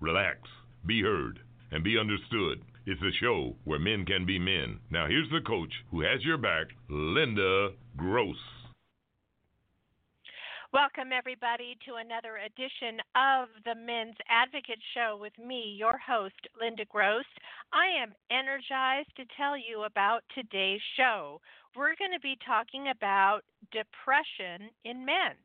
Relax, be heard, and be understood. It's a show where men can be men. Now, here's the coach who has your back, Linda Gross. Welcome, everybody, to another edition of the Men's Advocate Show with me, your host, Linda Gross. I am energized to tell you about today's show. We're going to be talking about depression in men.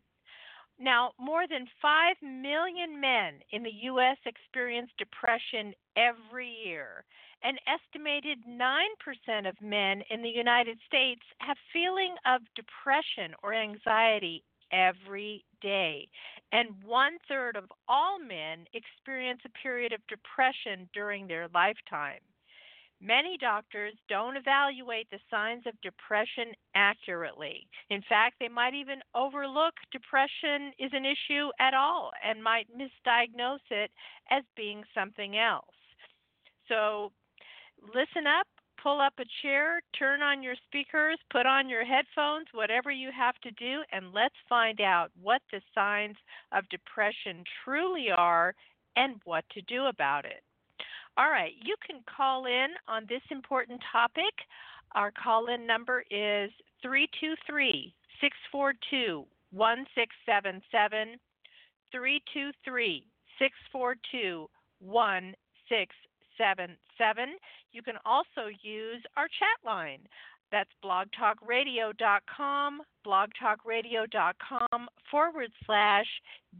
Now, more than 5 million men in the U.S. experience depression every year. An estimated 9% of men in the United States have feeling of depression or anxiety every day. And one third of all men experience a period of depression during their lifetime. Many doctors don't evaluate the signs of depression accurately. In fact, they might even overlook depression is an issue at all and might misdiagnose it as being something else. So, listen up, pull up a chair, turn on your speakers, put on your headphones, whatever you have to do, and let's find out what the signs of depression truly are and what to do about it. All right, you can call in on this important topic. Our call in number is 323 642 1677. 323 642 1677. You can also use our chat line. That's blogtalkradio.com, blogtalkradio.com forward slash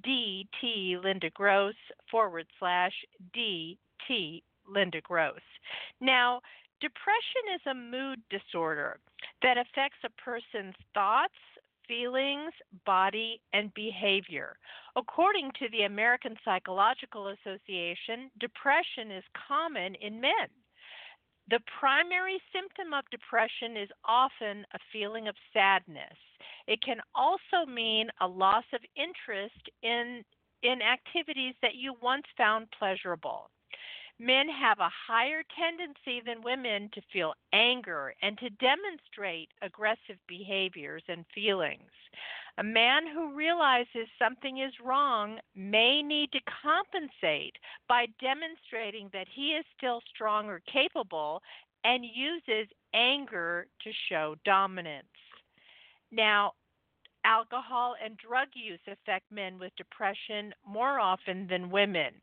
DT Linda Gross forward slash DT Linda Gross. Now, depression is a mood disorder that affects a person's thoughts, feelings, body, and behavior. According to the American Psychological Association, depression is common in men. The primary symptom of depression is often a feeling of sadness. It can also mean a loss of interest in, in activities that you once found pleasurable. Men have a higher tendency than women to feel anger and to demonstrate aggressive behaviors and feelings. A man who realizes something is wrong may need to compensate by demonstrating that he is still strong or capable and uses anger to show dominance. Now, alcohol and drug use affect men with depression more often than women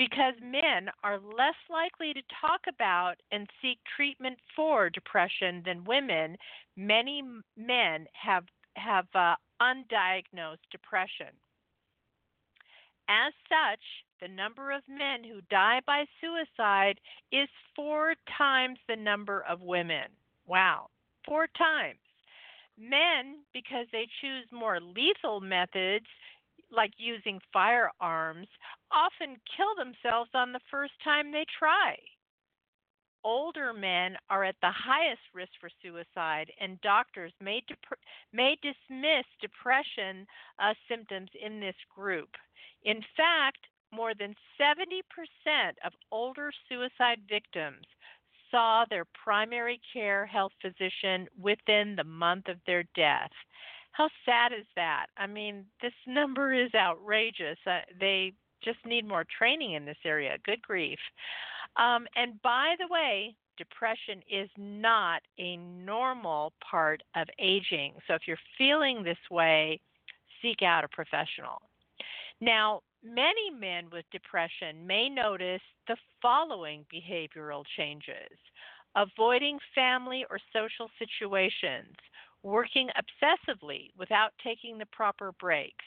because men are less likely to talk about and seek treatment for depression than women. Many men have have uh, undiagnosed depression. As such, the number of men who die by suicide is four times the number of women. Wow, four times. Men, because they choose more lethal methods, like using firearms, often kill themselves on the first time they try. Older men are at the highest risk for suicide, and doctors may, dep- may dismiss depression uh, symptoms in this group. In fact, more than 70% of older suicide victims saw their primary care health physician within the month of their death. How sad is that? I mean, this number is outrageous. Uh, they just need more training in this area. Good grief. Um, and by the way, depression is not a normal part of aging. So if you're feeling this way, seek out a professional. Now, many men with depression may notice the following behavioral changes avoiding family or social situations, working obsessively without taking the proper breaks,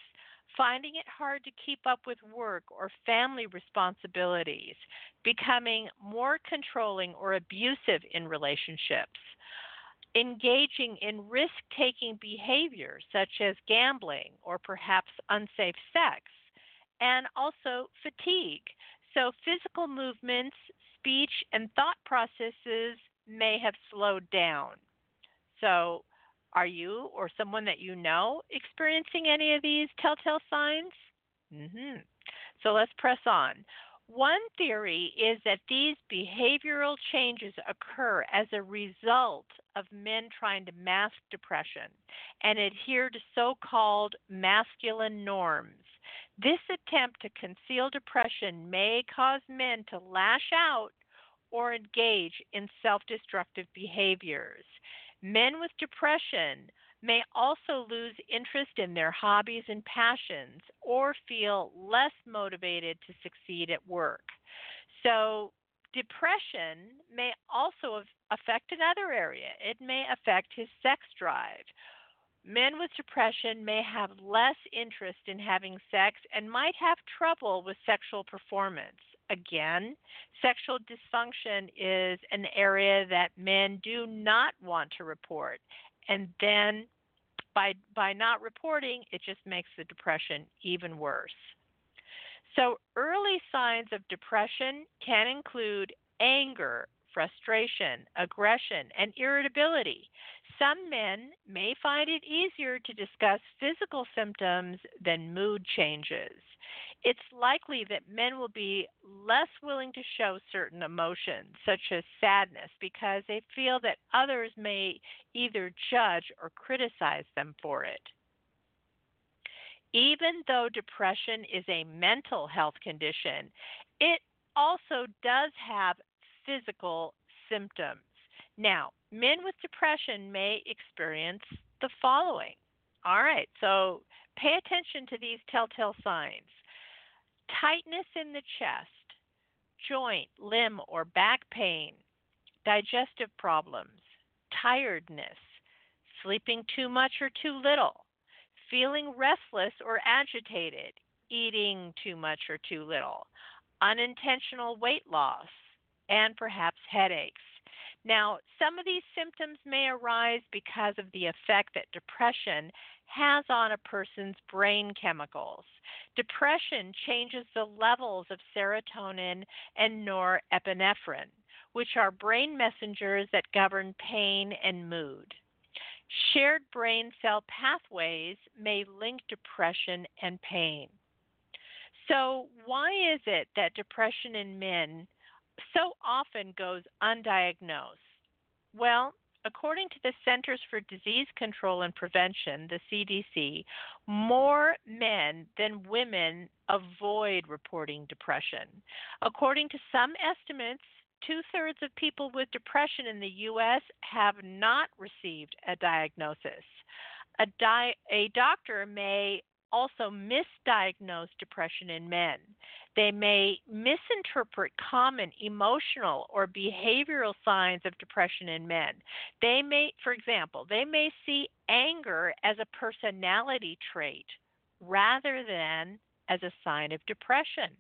finding it hard to keep up with work or family responsibilities, becoming more controlling or abusive in relationships, engaging in risk taking behavior such as gambling or perhaps unsafe sex, and also fatigue, So, physical movements, speech, and thought processes may have slowed down. So, are you or someone that you know experiencing any of these telltale signs? Mm-hmm. So let's press on. One theory is that these behavioral changes occur as a result of men trying to mask depression and adhere to so called masculine norms. This attempt to conceal depression may cause men to lash out or engage in self destructive behaviors. Men with depression may also lose interest in their hobbies and passions or feel less motivated to succeed at work. So, depression may also affect another area. It may affect his sex drive. Men with depression may have less interest in having sex and might have trouble with sexual performance. Again, sexual dysfunction is an area that men do not want to report. And then by by not reporting, it just makes the depression even worse. So early signs of depression can include anger, frustration, aggression, and irritability. Some men may find it easier to discuss physical symptoms than mood changes it's likely that men will be less willing to show certain emotions, such as sadness, because they feel that others may either judge or criticize them for it. Even though depression is a mental health condition, it also does have physical symptoms. Now, men with depression may experience the following. All right, so pay attention to these telltale signs tightness in the chest, joint, limb, or back pain, digestive problems, tiredness, sleeping too much or too little, feeling restless or agitated, eating too much or too little, unintentional weight loss, and perhaps headaches. Now, some of these symptoms may arise because of the effect that depression has on a person's brain chemicals. Depression changes the levels of serotonin and norepinephrine, which are brain messengers that govern pain and mood. Shared brain cell pathways may link depression and pain. So, why is it that depression in men so often goes undiagnosed? Well, according to the Centers for Disease Control and Prevention, the CDC, more men than women avoid reporting depression. According to some estimates, two thirds of people with depression in the U.S. have not received a diagnosis. A, di- a doctor may also misdiagnose depression in men. They may misinterpret common emotional or behavioral signs of depression in men. They may, for example, they may see anger as a personality trait rather than as a sign of depression.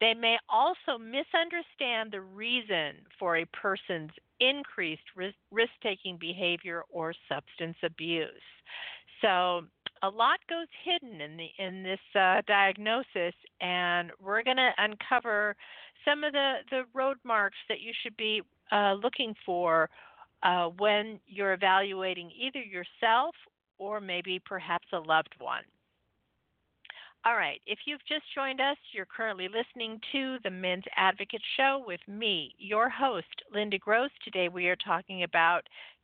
They may also misunderstand the reason for a person's increased risk taking behavior or substance abuse. So, a lot goes hidden in the in this uh, diagnosis, and we're going to uncover some of the the road marks that you should be uh, looking for uh, when you're evaluating either yourself or maybe perhaps a loved one. All right, if you've just joined us, you're currently listening to the Men's Advocate Show with me, your host, Linda Gross. Today we are talking about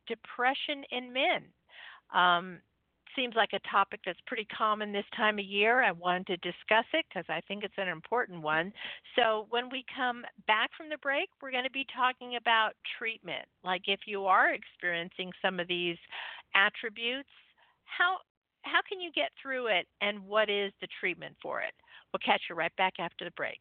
depression in men. Um, seems like a topic that's pretty common this time of year. I wanted to discuss it because I think it's an important one. So, when we come back from the break, we're going to be talking about treatment. Like if you are experiencing some of these attributes, how how can you get through it and what is the treatment for it? We'll catch you right back after the break.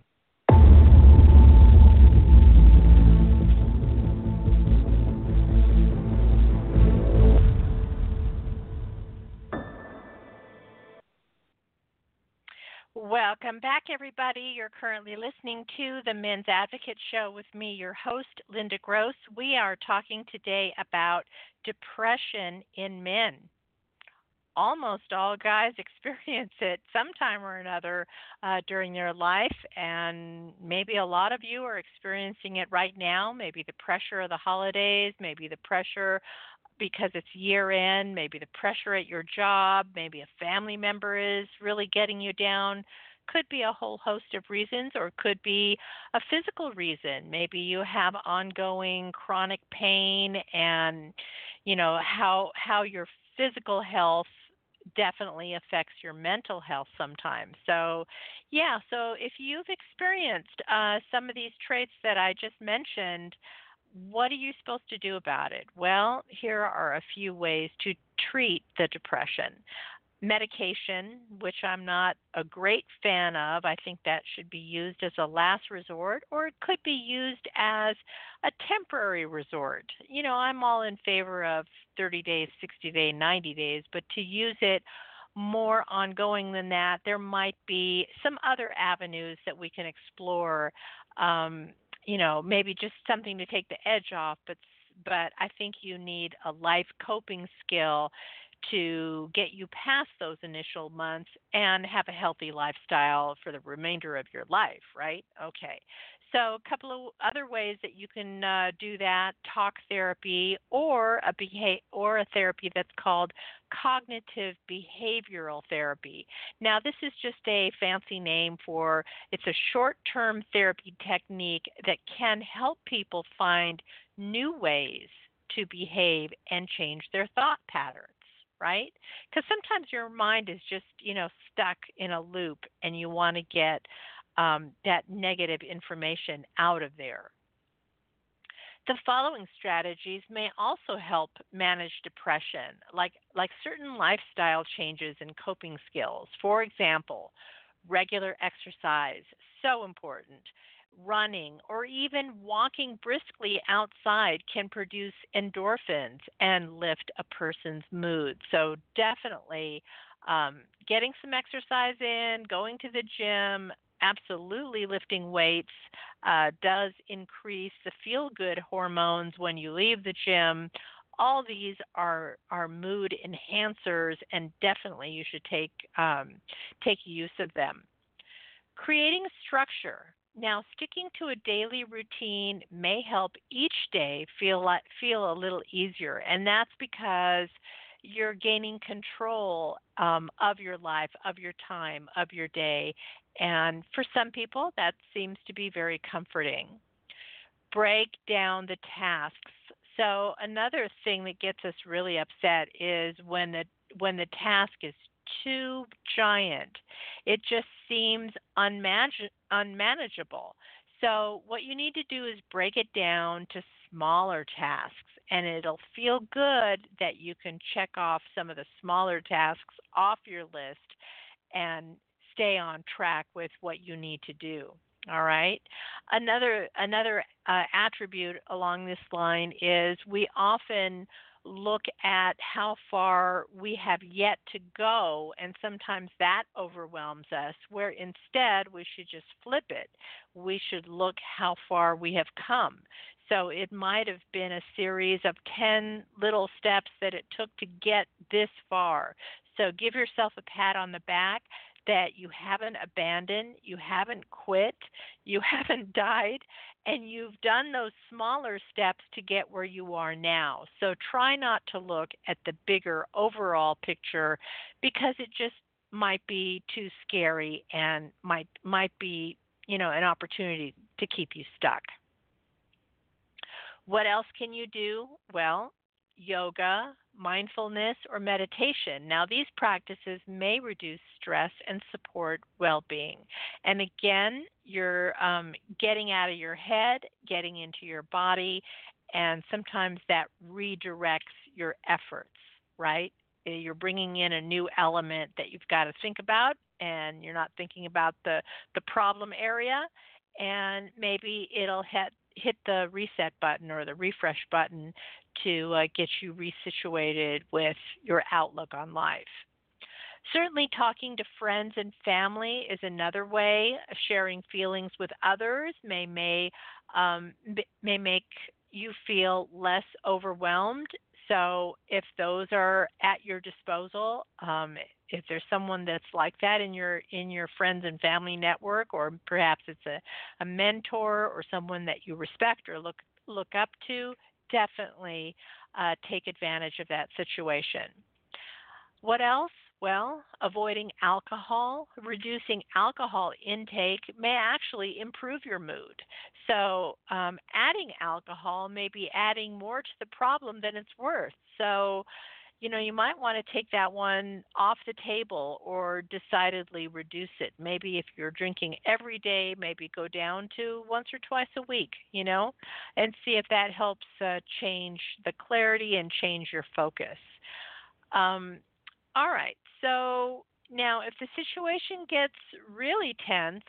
Welcome back, everybody. You're currently listening to the Men's Advocate Show with me, your host, Linda Gross. We are talking today about depression in men. Almost all guys experience it sometime or another uh, during their life, and maybe a lot of you are experiencing it right now. Maybe the pressure of the holidays, maybe the pressure because it's year end, maybe the pressure at your job, maybe a family member is really getting you down. Could be a whole host of reasons, or could be a physical reason. Maybe you have ongoing chronic pain, and you know how how your physical health definitely affects your mental health sometimes. So, yeah, so if you've experienced uh, some of these traits that I just mentioned, what are you supposed to do about it? Well, here are a few ways to treat the depression. Medication, which I'm not a great fan of, I think that should be used as a last resort, or it could be used as a temporary resort. You know, I'm all in favor of 30 days, 60 days, 90 days, but to use it more ongoing than that, there might be some other avenues that we can explore um, you know maybe just something to take the edge off but but i think you need a life coping skill to get you past those initial months and have a healthy lifestyle for the remainder of your life right? Okay so, a couple of other ways that you can uh, do that: talk therapy, or a beha- or a therapy that's called cognitive behavioral therapy. Now, this is just a fancy name for it's a short-term therapy technique that can help people find new ways to behave and change their thought patterns right? Because sometimes your mind is just, you know, stuck in a loop and you want to get um, that negative information out of there. The following strategies may also help manage depression, like, like certain lifestyle changes and coping skills. For example, regular exercise, so important. Running or even walking briskly outside can produce endorphins and lift a person's mood. So, definitely um, getting some exercise in, going to the gym, absolutely lifting weights uh, does increase the feel good hormones when you leave the gym. All these are are mood enhancers, and definitely you should take um, take use of them. Creating structure. Now, sticking to a daily routine may help each day feel like, feel a little easier, and that's because you're gaining control um, of your life, of your time, of your day. And for some people, that seems to be very comforting. Break down the tasks. So another thing that gets us really upset is when the when the task is too giant. It just seems unmanage- unmanageable. So, what you need to do is break it down to smaller tasks, and it'll feel good that you can check off some of the smaller tasks off your list and stay on track with what you need to do. All right. Another another uh, attribute along this line is we often look at how far we have yet to go, and sometimes that overwhelms us, where instead we should just flip it. We should look how far we have come. So it might have been a series of 10 little steps that it took to get this far. So give yourself a pat on the back that you haven't abandoned, you haven't quit, you haven't died, and you've done those smaller steps to get where you are now. So try not to look at the bigger overall picture because it just might be too scary and might might be, you know, an opportunity to keep you stuck. What else can you do? Well, yoga, mindfulness, or meditation. Now, these practices may reduce stress and support well being. And again, you're um, getting out of your head, getting into your body, and sometimes that redirects your efforts, right? Eh, you're bringing in a new element that you've got to think about, and you're not thinking about the, the problem area. And maybe it'll hit hit the reset button or the refresh button to uh, get you resituated with your outlook on life. Certainly, talking to friends and family is another way. Sharing feelings with others may may um, may make you feel less overwhelmed. So, if those are at your disposal, um, if there's someone that's like that in your in your friends and family network, or perhaps it's a, a mentor or someone that you respect or look look up to, definitely uh, take advantage of that situation. What else? Well, avoiding alcohol, reducing alcohol intake may actually improve your mood. So, um, adding alcohol may be adding more to the problem than it's worth. So, you know, you might want to take that one off the table or decidedly reduce it. Maybe if you're drinking every day, maybe go down to once or twice a week, you know, and see if that helps uh, change the clarity and change your focus. Um, all right, so now if the situation gets really tense,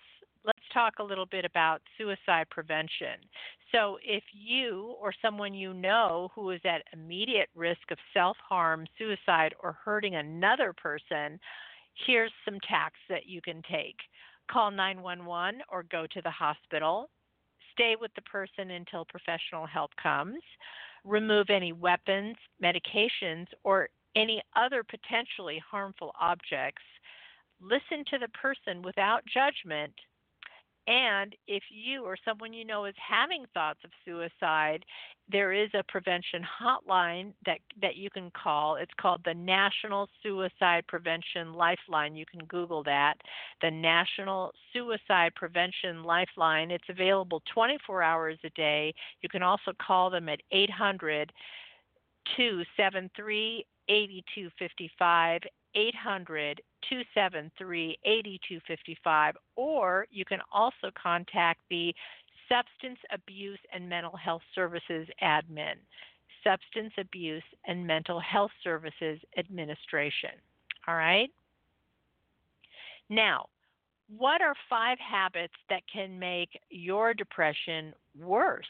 let's talk a little bit about suicide prevention. So, if you or someone you know who is at immediate risk of self harm, suicide, or hurting another person, here's some tacks that you can take. Call 911 or go to the hospital. Stay with the person until professional help comes. Remove any weapons, medications, or any other potentially harmful objects. Listen to the person without judgment and if you or someone you know is having thoughts of suicide, there is a prevention hotline that, that you can call. It's called the National Suicide Prevention Lifeline. You can Google that. The National Suicide Prevention Lifeline. It's available 24 hours a day. You can also call them at 800 273 8255. 800 273 8255, or you can also contact the Substance Abuse and Mental Health Services admin, Substance Abuse and Mental Health Services Administration. All right? Now, what are five habits that can make your depression worse?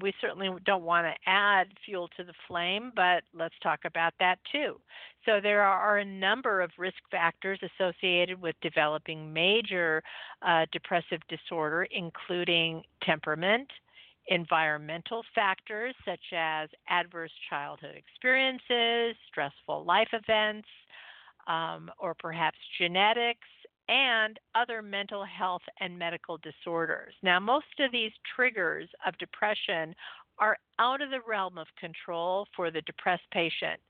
We certainly don't want to add fuel to the flame, but let's talk about that too. So, there are a number of risk factors associated with developing major uh, depressive disorder, including temperament, environmental factors such as adverse childhood experiences, stressful life events, um, or perhaps genetics, and other mental health and medical disorders. Now, most of these triggers of depression are out of the realm of control for the depressed patient.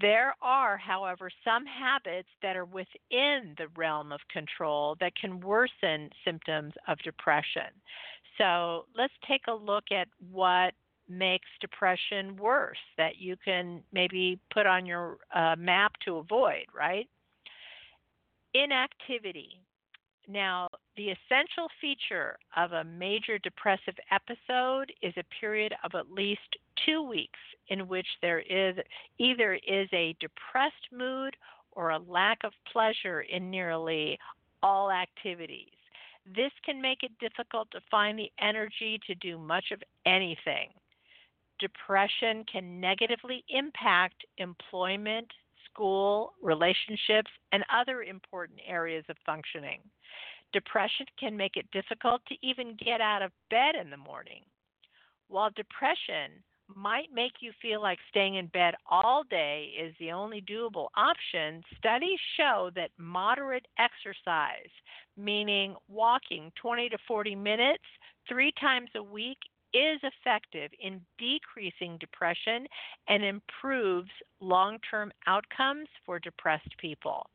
There are, however, some habits that are within the realm of control that can worsen symptoms of depression. So let's take a look at what makes depression worse that you can maybe put on your uh, map to avoid, right? Inactivity. Now, the essential feature of a major depressive episode is a period of at least two weeks in which there is either is a depressed mood or a lack of pleasure in nearly all activities. This can make it difficult to find the energy to do much of anything. Depression can negatively impact employment, school, relationships, and other important areas of functioning. Depression can make it difficult to even get out of bed in the morning. While depression might make you feel like staying in bed all day is the only doable option, studies show that moderate exercise, meaning walking 20 to 40 minutes three times a week, is effective in decreasing depression and improves long term outcomes for depressed people.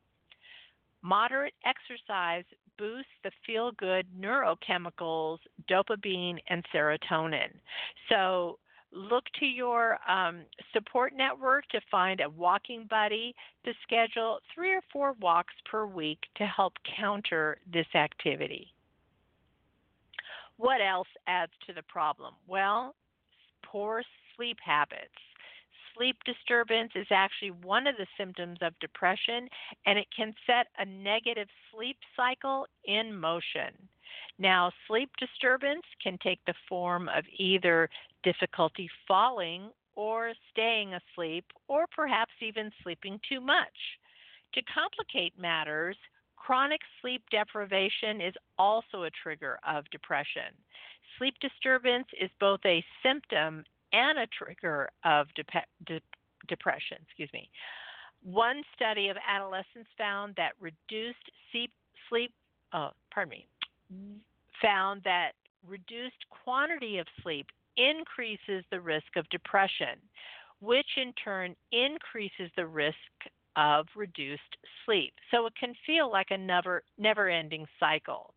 Moderate exercise boosts the feel good neurochemicals dopamine and serotonin. So, look to your um, support network to find a walking buddy to schedule three or four walks per week to help counter this activity. What else adds to the problem? Well, poor sleep habits. Sleep disturbance is actually one of the symptoms of depression, and it can set a negative sleep cycle in motion. Now, sleep disturbance can take the form of either difficulty falling or staying asleep, or perhaps even sleeping too much. To complicate matters, Chronic sleep deprivation is also a trigger of depression. Sleep disturbance is both a symptom and a trigger of de- de- depression. Excuse me. One study of adolescents found that reduced sleep, sleep oh, pardon me, found that reduced quantity of sleep increases the risk of depression, which in turn increases the risk of reduced sleep. So it can feel like a never never ending cycle.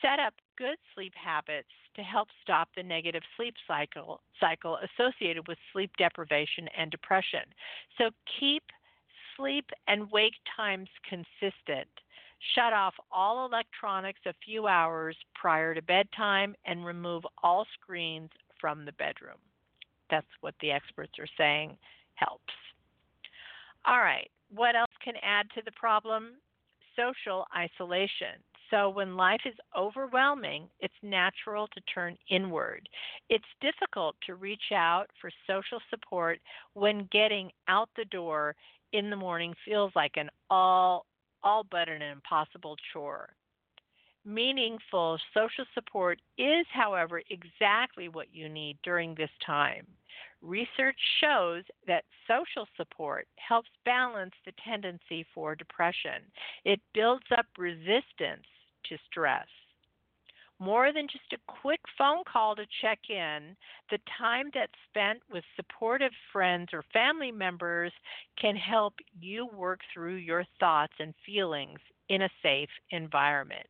Set up good sleep habits to help stop the negative sleep cycle cycle associated with sleep deprivation and depression. So keep sleep and wake times consistent. Shut off all electronics a few hours prior to bedtime and remove all screens from the bedroom. That's what the experts are saying helps. All right, what else can add to the problem? Social isolation. So, when life is overwhelming, it's natural to turn inward. It's difficult to reach out for social support when getting out the door in the morning feels like an all all but an impossible chore. Meaningful social support is, however, exactly what you need during this time. Research shows that social support helps balance the tendency for depression. It builds up resistance to stress. More than just a quick phone call to check in, the time that's spent with supportive friends or family members can help you work through your thoughts and feelings in a safe environment.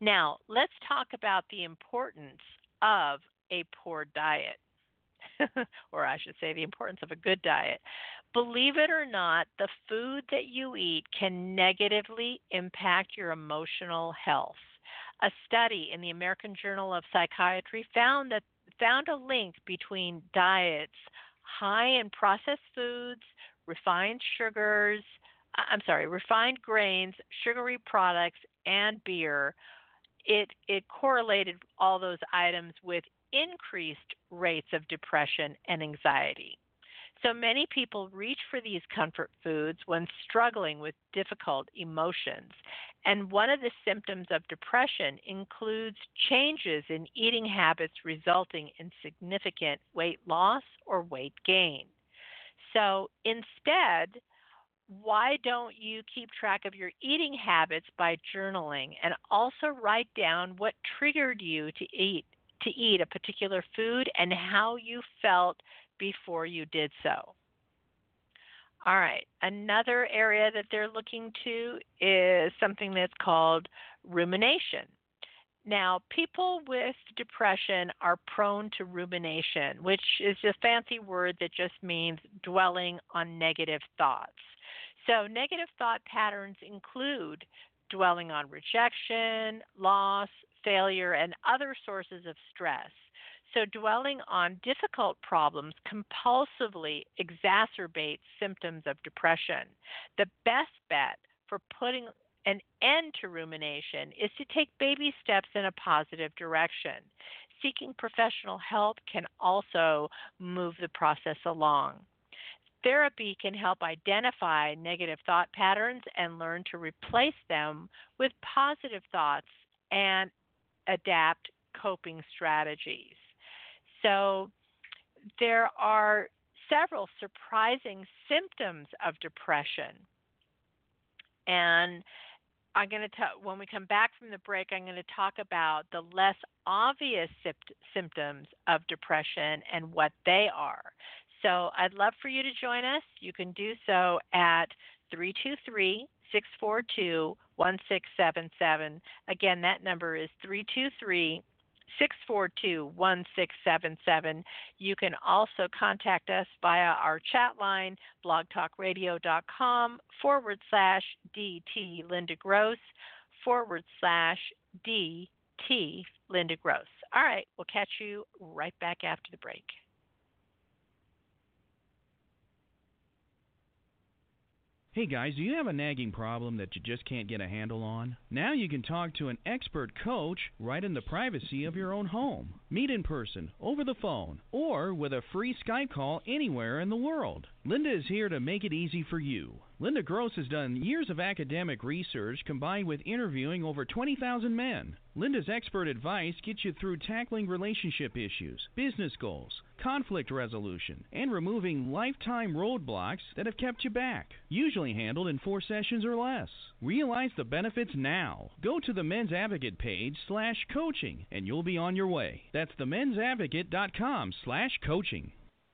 Now, let's talk about the importance of a poor diet. or I should say, the importance of a good diet. Believe it or not, the food that you eat can negatively impact your emotional health. A study in the American Journal of Psychiatry found that found a link between diets high in processed foods, refined sugars, I'm sorry, refined grains, sugary products, and beer. It it correlated all those items with increased rates of depression and anxiety. So many people reach for these comfort foods when struggling with difficult emotions. And one of the symptoms of depression includes changes in eating habits resulting in significant weight loss or weight gain. So instead, why don't you keep track of your eating habits by journaling and also write down what triggered you to eat to eat a particular food and how you felt before you did so. All right, another area that they're looking to is something that's called rumination. Now, people with depression are prone to rumination, which is a fancy word that just means dwelling on negative thoughts. So, negative thought patterns include dwelling on rejection, loss, failure, and other sources of stress. So, dwelling on difficult problems compulsively exacerbates symptoms of depression. The best bet for putting an end to rumination is to take baby steps in a positive direction. Seeking professional help can also move the process along. Therapy can help identify negative thought patterns and learn to replace them with positive thoughts and adapt coping strategies. So, there are several surprising symptoms of depression. And I'm going to talk when we come back from the break. I'm going to talk about the less obvious symptoms of depression and what they are. So I'd love for you to join us. You can do so at 323 642 1677. Again, that number is 323 642 1677. You can also contact us via our chat line, blogtalkradio.com forward slash DT Linda Gross forward slash DT Linda Gross. All right, we'll catch you right back after the break. Hey guys, do you have a nagging problem that you just can't get a handle on? Now you can talk to an expert coach right in the privacy of your own home. Meet in person, over the phone, or with a free Skype call anywhere in the world. Linda is here to make it easy for you. Linda Gross has done years of academic research combined with interviewing over 20,000 men. Linda's expert advice gets you through tackling relationship issues, business goals, conflict resolution, and removing lifetime roadblocks that have kept you back. Usually handled in four sessions or less. Realize the benefits now. Go to the Men's Advocate page slash coaching and you'll be on your way. That's themensadvocate.com slash coaching.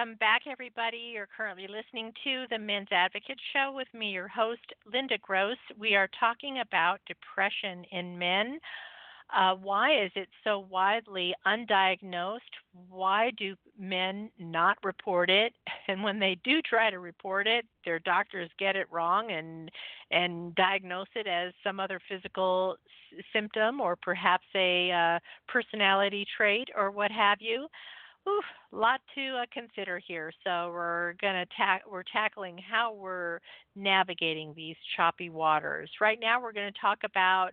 Welcome back, everybody. You're currently listening to the Men's Advocate Show with me, your host, Linda Gross. We are talking about depression in men. Uh, why is it so widely undiagnosed? Why do men not report it? And when they do try to report it, their doctors get it wrong and and diagnose it as some other physical s- symptom or perhaps a uh, personality trait or what have you. Ooh, lot to uh, consider here. So we're gonna ta- we're tackling how we're navigating these choppy waters. Right now, we're to talk about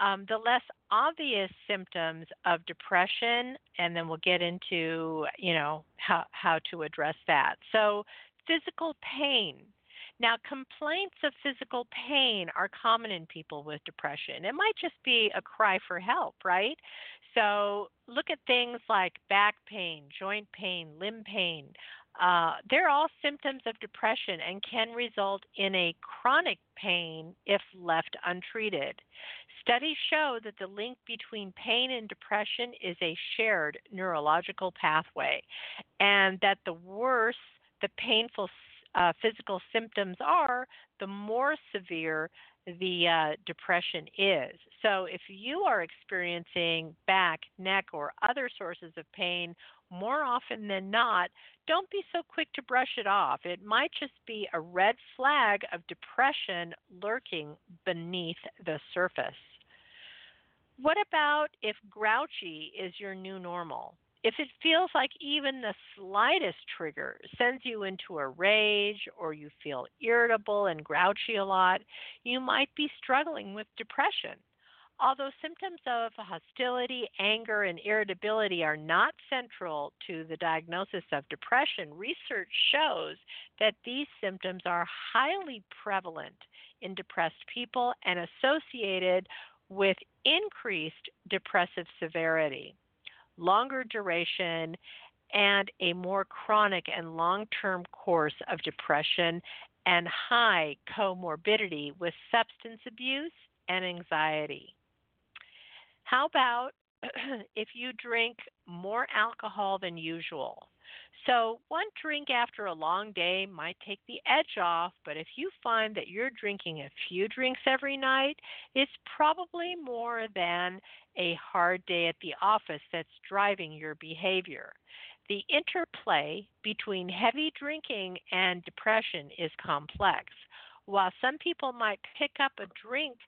um, the less obvious symptoms of depression, and then we'll get into you know how how to address that. So physical pain. Now, complaints of physical pain are common in people with depression. It might just be a cry for help, right? So look at things like back pain, joint pain, limb pain. Uh, they're all symptoms of depression and can result in a chronic pain if left untreated. Studies show that the link between pain and depression is a shared neurological pathway, and that the worse the painful uh, physical symptoms are, the more severe the uh, depression is. So, if you are experiencing back, neck, or other sources of pain more often than not, don't be so quick to brush it off. It might just be a red flag of depression lurking beneath the surface. What about if grouchy is your new normal? If it feels like even the slightest trigger sends you into a rage or you feel irritable and grouchy a lot, you might be struggling with depression. Although symptoms of hostility, anger, and irritability are not central to the diagnosis of depression, research shows that these symptoms are highly prevalent in depressed people and associated with increased depressive severity, longer duration, and a more chronic and long term course of depression and high comorbidity with substance abuse and anxiety. How about if you drink more alcohol than usual? So, one drink after a long day might take the edge off, but if you find that you're drinking a few drinks every night, it's probably more than a hard day at the office that's driving your behavior. The interplay between heavy drinking and depression is complex. While some people might pick up a drink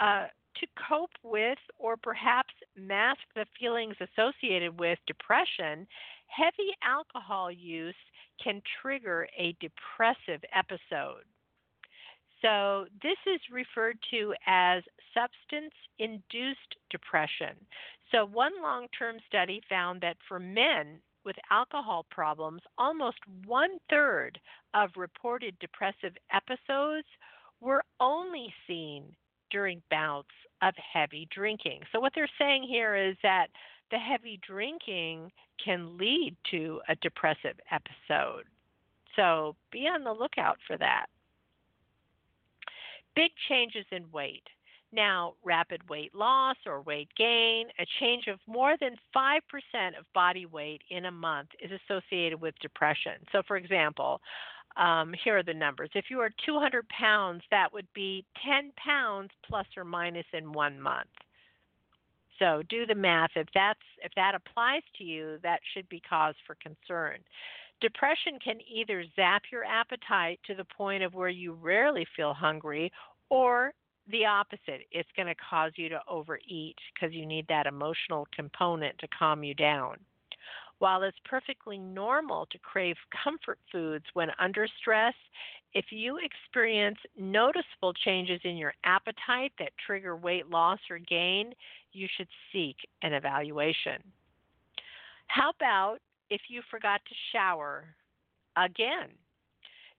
uh, to cope with or perhaps mask the feelings associated with depression, heavy alcohol use can trigger a depressive episode. So, this is referred to as substance induced depression. So, one long term study found that for men with alcohol problems, almost one third of reported depressive episodes were only seen during bouts of heavy drinking. So, what they're saying here is that the heavy drinking can lead to a depressive episode. So, be on the lookout for that. Big changes in weight. Now, rapid weight loss or weight gain, a change of more than 5% of body weight in a month is associated with depression. So, for example, um, here are the numbers. If you are 200 pounds, that would be 10 pounds plus or minus in one month. So do the math. If that's if that applies to you, that should be cause for concern. Depression can either zap your appetite to the point of where you rarely feel hungry, or the opposite. It's going to cause you to overeat because you need that emotional component to calm you down. While it's perfectly normal to crave comfort foods when under stress, if you experience noticeable changes in your appetite that trigger weight loss or gain, you should seek an evaluation. How about if you forgot to shower again?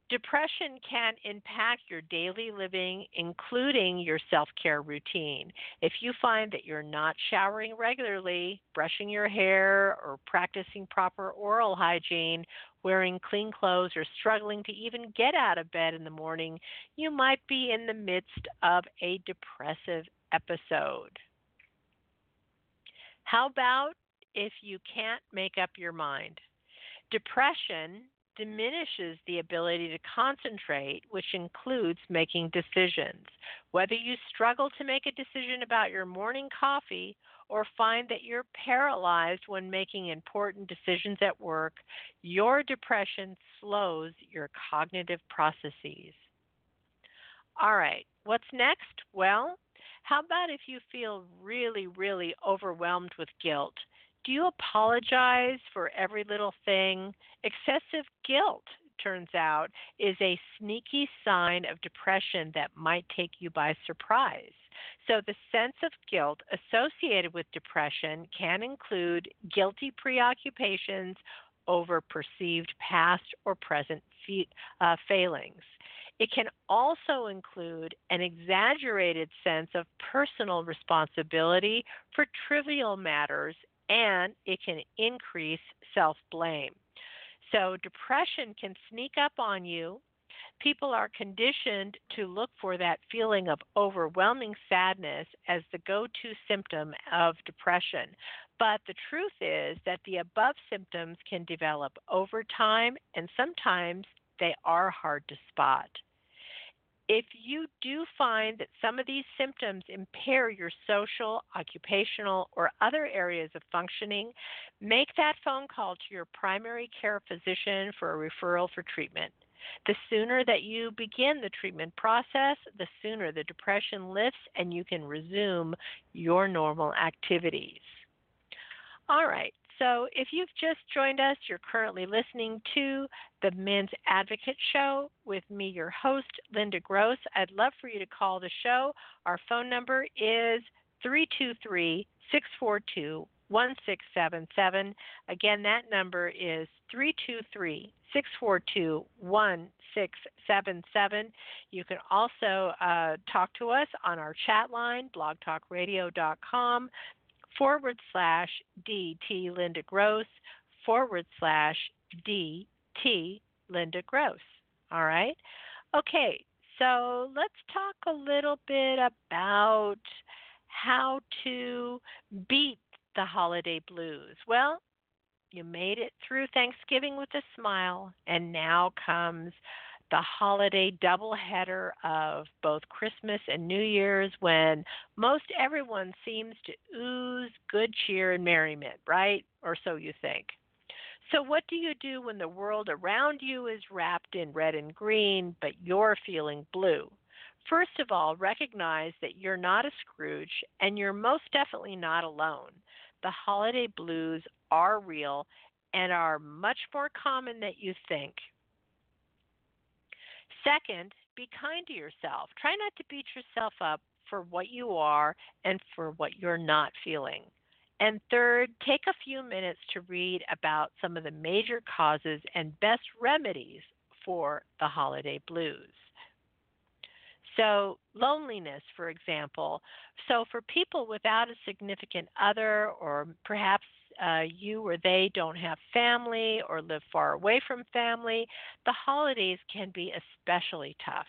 Depression can impact your daily living, including your self care routine. If you find that you're not showering regularly, brushing your hair, or practicing proper oral hygiene, wearing clean clothes, or struggling to even get out of bed in the morning, you might be in the midst of a depressive episode. How about if you can't make up your mind? Depression diminishes the ability to concentrate, which includes making decisions. Whether you struggle to make a decision about your morning coffee or find that you're paralyzed when making important decisions at work, your depression slows your cognitive processes. All right, what's next? Well, how about if you feel really, really overwhelmed with guilt? Do you apologize for every little thing? Excessive guilt, turns out, is a sneaky sign of depression that might take you by surprise. So, the sense of guilt associated with depression can include guilty preoccupations over perceived past or present fe- uh, failings. It can also include an exaggerated sense of personal responsibility for trivial matters and it can increase self blame. So, depression can sneak up on you. People are conditioned to look for that feeling of overwhelming sadness as the go to symptom of depression. But the truth is that the above symptoms can develop over time, and sometimes they are hard to spot. If you do find that some of these symptoms impair your social, occupational, or other areas of functioning, make that phone call to your primary care physician for a referral for treatment. The sooner that you begin the treatment process, the sooner the depression lifts and you can resume your normal activities. All right, so, if you've just joined us, you're currently listening to the Men's Advocate Show with me, your host, Linda Gross. I'd love for you to call the show. Our phone number is 323 642 1677. Again, that number is 323 642 1677. You can also uh, talk to us on our chat line, blogtalkradio.com forward slash DT Linda Gross forward slash DT Linda Gross. All right? Okay, so let's talk a little bit about how to beat the holiday blues. Well, you made it through Thanksgiving with a smile, and now comes the holiday doubleheader of both Christmas and New Year's when most everyone seems to ooze good cheer and merriment, right? Or so you think. So, what do you do when the world around you is wrapped in red and green, but you're feeling blue? First of all, recognize that you're not a Scrooge and you're most definitely not alone. The holiday blues are real and are much more common than you think. Second, be kind to yourself. Try not to beat yourself up for what you are and for what you're not feeling. And third, take a few minutes to read about some of the major causes and best remedies for the holiday blues. So, loneliness, for example. So, for people without a significant other, or perhaps uh, you or they don't have family or live far away from family, the holidays can be especially tough.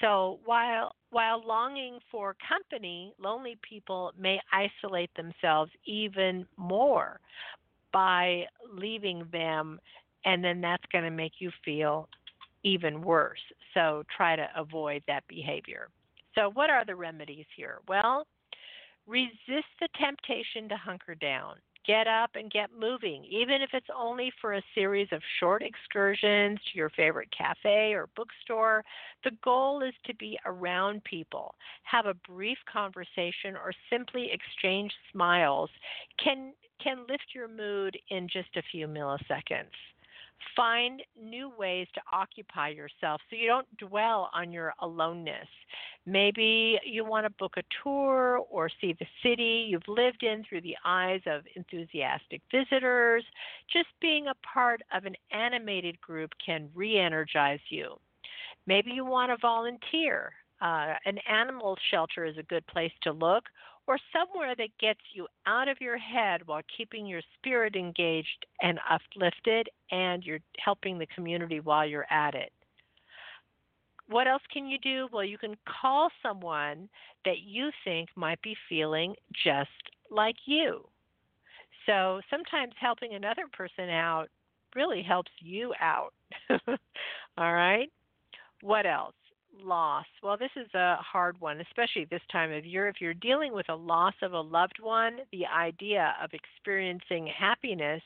So while while longing for company, lonely people may isolate themselves even more by leaving them and then that's going to make you feel even worse. So try to avoid that behavior. So what are the remedies here? Well, resist the temptation to hunker down get up and get moving, even if it's only for a series of short excursions to your favorite cafe or bookstore. The goal is to be around people, have a brief conversation, or simply exchange smiles can can lift your mood in just a few milliseconds. Find new ways to occupy yourself so you don't dwell on your aloneness. Maybe you want to book a tour or see the city you've lived in through the eyes of enthusiastic visitors. Just being a part of an animated group can re energize you. Maybe you want to volunteer. Uh, an animal shelter is a good place to look, or somewhere that gets you out of your head while keeping your spirit engaged and uplifted, and you're helping the community while you're at it. What else can you do? Well, you can call someone that you think might be feeling just like you. So sometimes helping another person out really helps you out. All right? What else? Loss. Well, this is a hard one, especially this time of year. If you're dealing with a loss of a loved one, the idea of experiencing happiness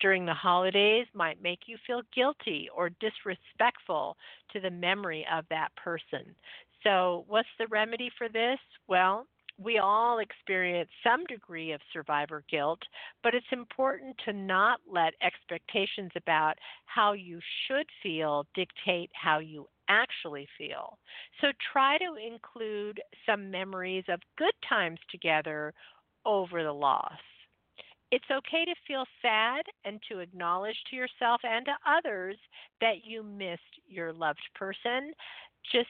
during the holidays might make you feel guilty or disrespectful to the memory of that person. So, what's the remedy for this? Well, we all experience some degree of survivor guilt, but it's important to not let expectations about how you should feel dictate how you actually feel. So try to include some memories of good times together over the loss. It's okay to feel sad and to acknowledge to yourself and to others that you missed your loved person. Just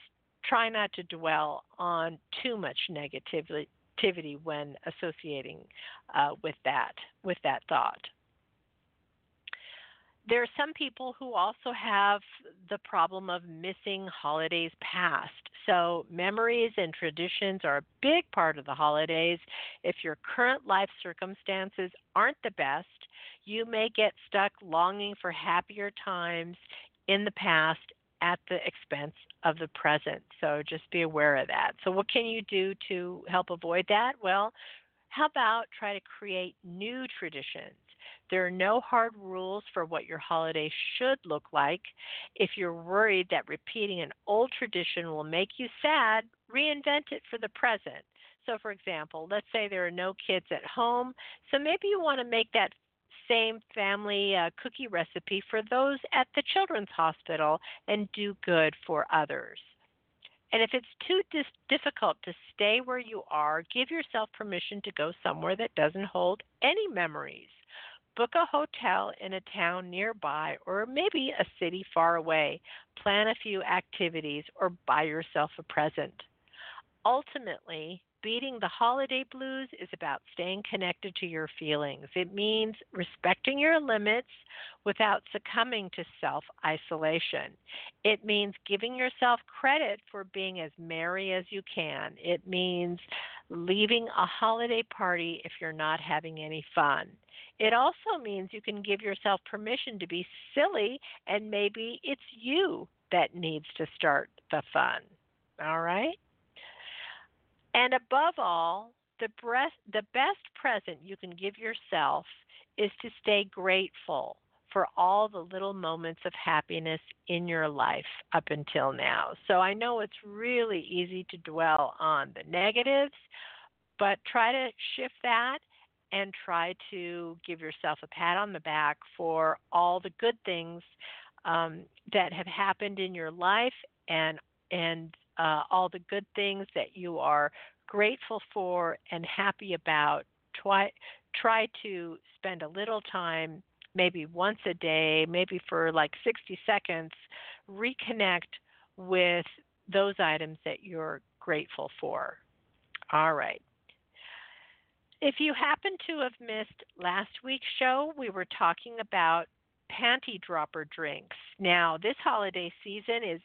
try not to dwell on too much negativity when associating uh, with that with that thought there are some people who also have the problem of missing holidays past. So, memories and traditions are a big part of the holidays. If your current life circumstances aren't the best, you may get stuck longing for happier times in the past at the expense of the present. So, just be aware of that. So, what can you do to help avoid that? Well, how about try to create new traditions? There are no hard rules for what your holiday should look like. If you're worried that repeating an old tradition will make you sad, reinvent it for the present. So, for example, let's say there are no kids at home, so maybe you want to make that same family uh, cookie recipe for those at the children's hospital and do good for others. And if it's too dis- difficult to stay where you are, give yourself permission to go somewhere that doesn't hold any memories. Book a hotel in a town nearby or maybe a city far away. Plan a few activities or buy yourself a present. Ultimately, beating the holiday blues is about staying connected to your feelings. It means respecting your limits without succumbing to self isolation. It means giving yourself credit for being as merry as you can. It means leaving a holiday party if you're not having any fun. It also means you can give yourself permission to be silly and maybe it's you that needs to start the fun. All right? And above all, the, breast, the best present you can give yourself is to stay grateful for all the little moments of happiness in your life up until now. So I know it's really easy to dwell on the negatives, but try to shift that and try to give yourself a pat on the back for all the good things um, that have happened in your life and and uh, all the good things that you are grateful for and happy about. Try try to spend a little time, maybe once a day, maybe for like 60 seconds, reconnect with those items that you're grateful for. All right. If you happen to have missed last week's show, we were talking about panty dropper drinks. Now, this holiday season is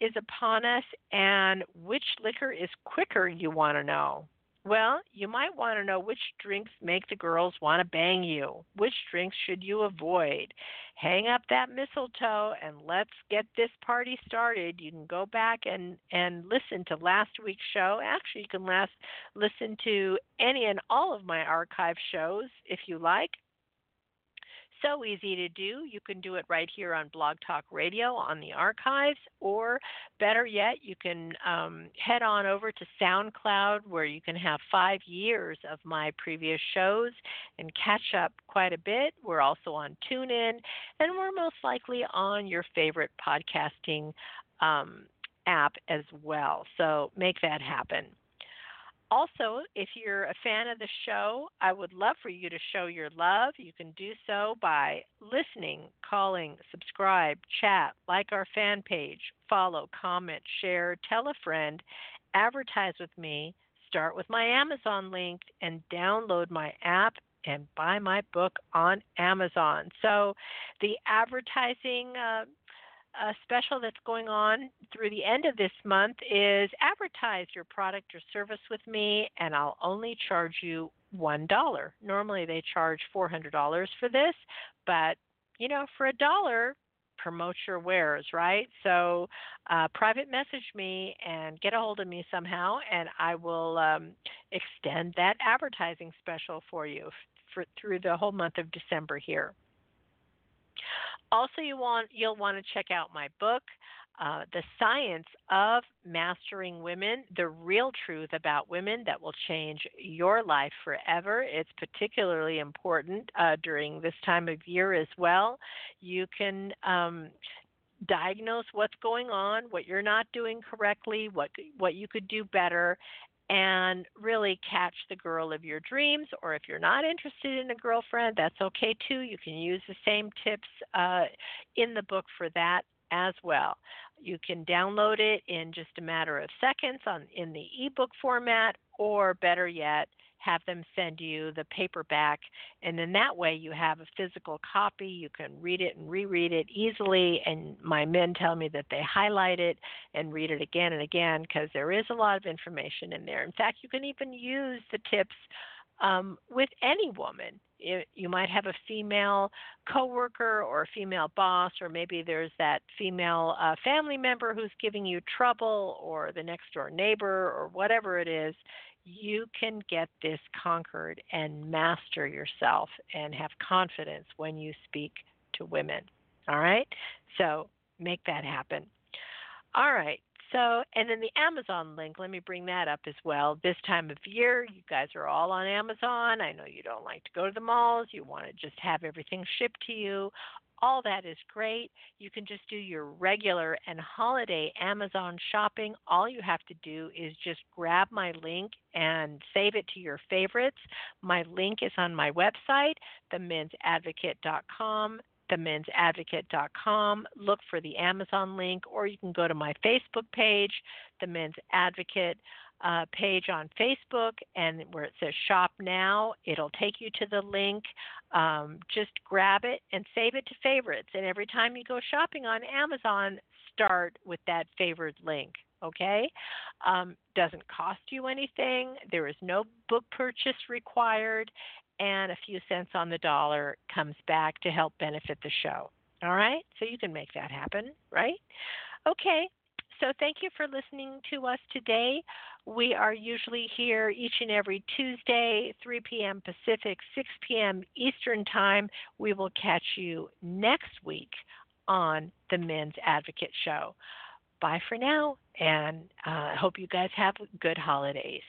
is upon us, and which liquor is quicker, you want to know. Well, you might want to know which drinks make the girls want to bang you. Which drinks should you avoid? Hang up that mistletoe and let's get this party started. You can go back and and listen to last week's show. Actually, you can last listen to any and all of my archive shows if you like so easy to do. You can do it right here on Blog Talk Radio on the archives, or better yet, you can um, head on over to SoundCloud where you can have five years of my previous shows and catch up quite a bit. We're also on TuneIn, and we're most likely on your favorite podcasting um, app as well. So make that happen. Also, if you're a fan of the show, I would love for you to show your love. You can do so by listening, calling, subscribe, chat, like our fan page, follow, comment, share, tell a friend, advertise with me, start with my Amazon link, and download my app and buy my book on Amazon. So the advertising uh, a special that's going on through the end of this month is advertise your product or service with me, and I'll only charge you one dollar. Normally they charge four hundred dollars for this, but you know, for a dollar, promote your wares, right? So, uh, private message me and get a hold of me somehow, and I will um, extend that advertising special for you for, through the whole month of December here. Also, you want you'll want to check out my book, uh, "The Science of Mastering Women: The Real Truth About Women That Will Change Your Life Forever." It's particularly important uh, during this time of year as well. You can um, diagnose what's going on, what you're not doing correctly, what what you could do better, and really catch the girl of your dreams. Or if you're not interested in a girlfriend, that's okay too. You can use the same tips uh, in the book for that as well. You can download it in just a matter of seconds on in the ebook format, or better yet, have them send you the paperback. And then that way you have a physical copy. You can read it and reread it easily. And my men tell me that they highlight it and read it again and again because there is a lot of information in there. In fact, you can even use the tips um, with any woman. you might have a female coworker or a female boss, or maybe there's that female uh, family member who's giving you trouble, or the next door neighbor, or whatever it is you can get this conquered and master yourself and have confidence when you speak to women. All right? So make that happen. All right. So, and then the Amazon link, let me bring that up as well. This time of year, you guys are all on Amazon. I know you don't like to go to the malls, you want to just have everything shipped to you. All that is great. You can just do your regular and holiday Amazon shopping. All you have to do is just grab my link and save it to your favorites. My link is on my website, themensadvocate.com themensadvocate.com. Look for the Amazon link, or you can go to my Facebook page, The Men's Advocate uh, page on Facebook, and where it says Shop Now, it'll take you to the link. Um, just grab it and save it to favorites. And every time you go shopping on Amazon, start with that favored link. Okay? Um, doesn't cost you anything. There is no book purchase required, and a few cents on the dollar comes back to help benefit the show. All right? So you can make that happen, right? Okay. So thank you for listening to us today. We are usually here each and every Tuesday, 3 p.m. Pacific, 6 p.m. Eastern Time. We will catch you next week on the Men's Advocate Show. Bye for now, and I uh, hope you guys have good holidays.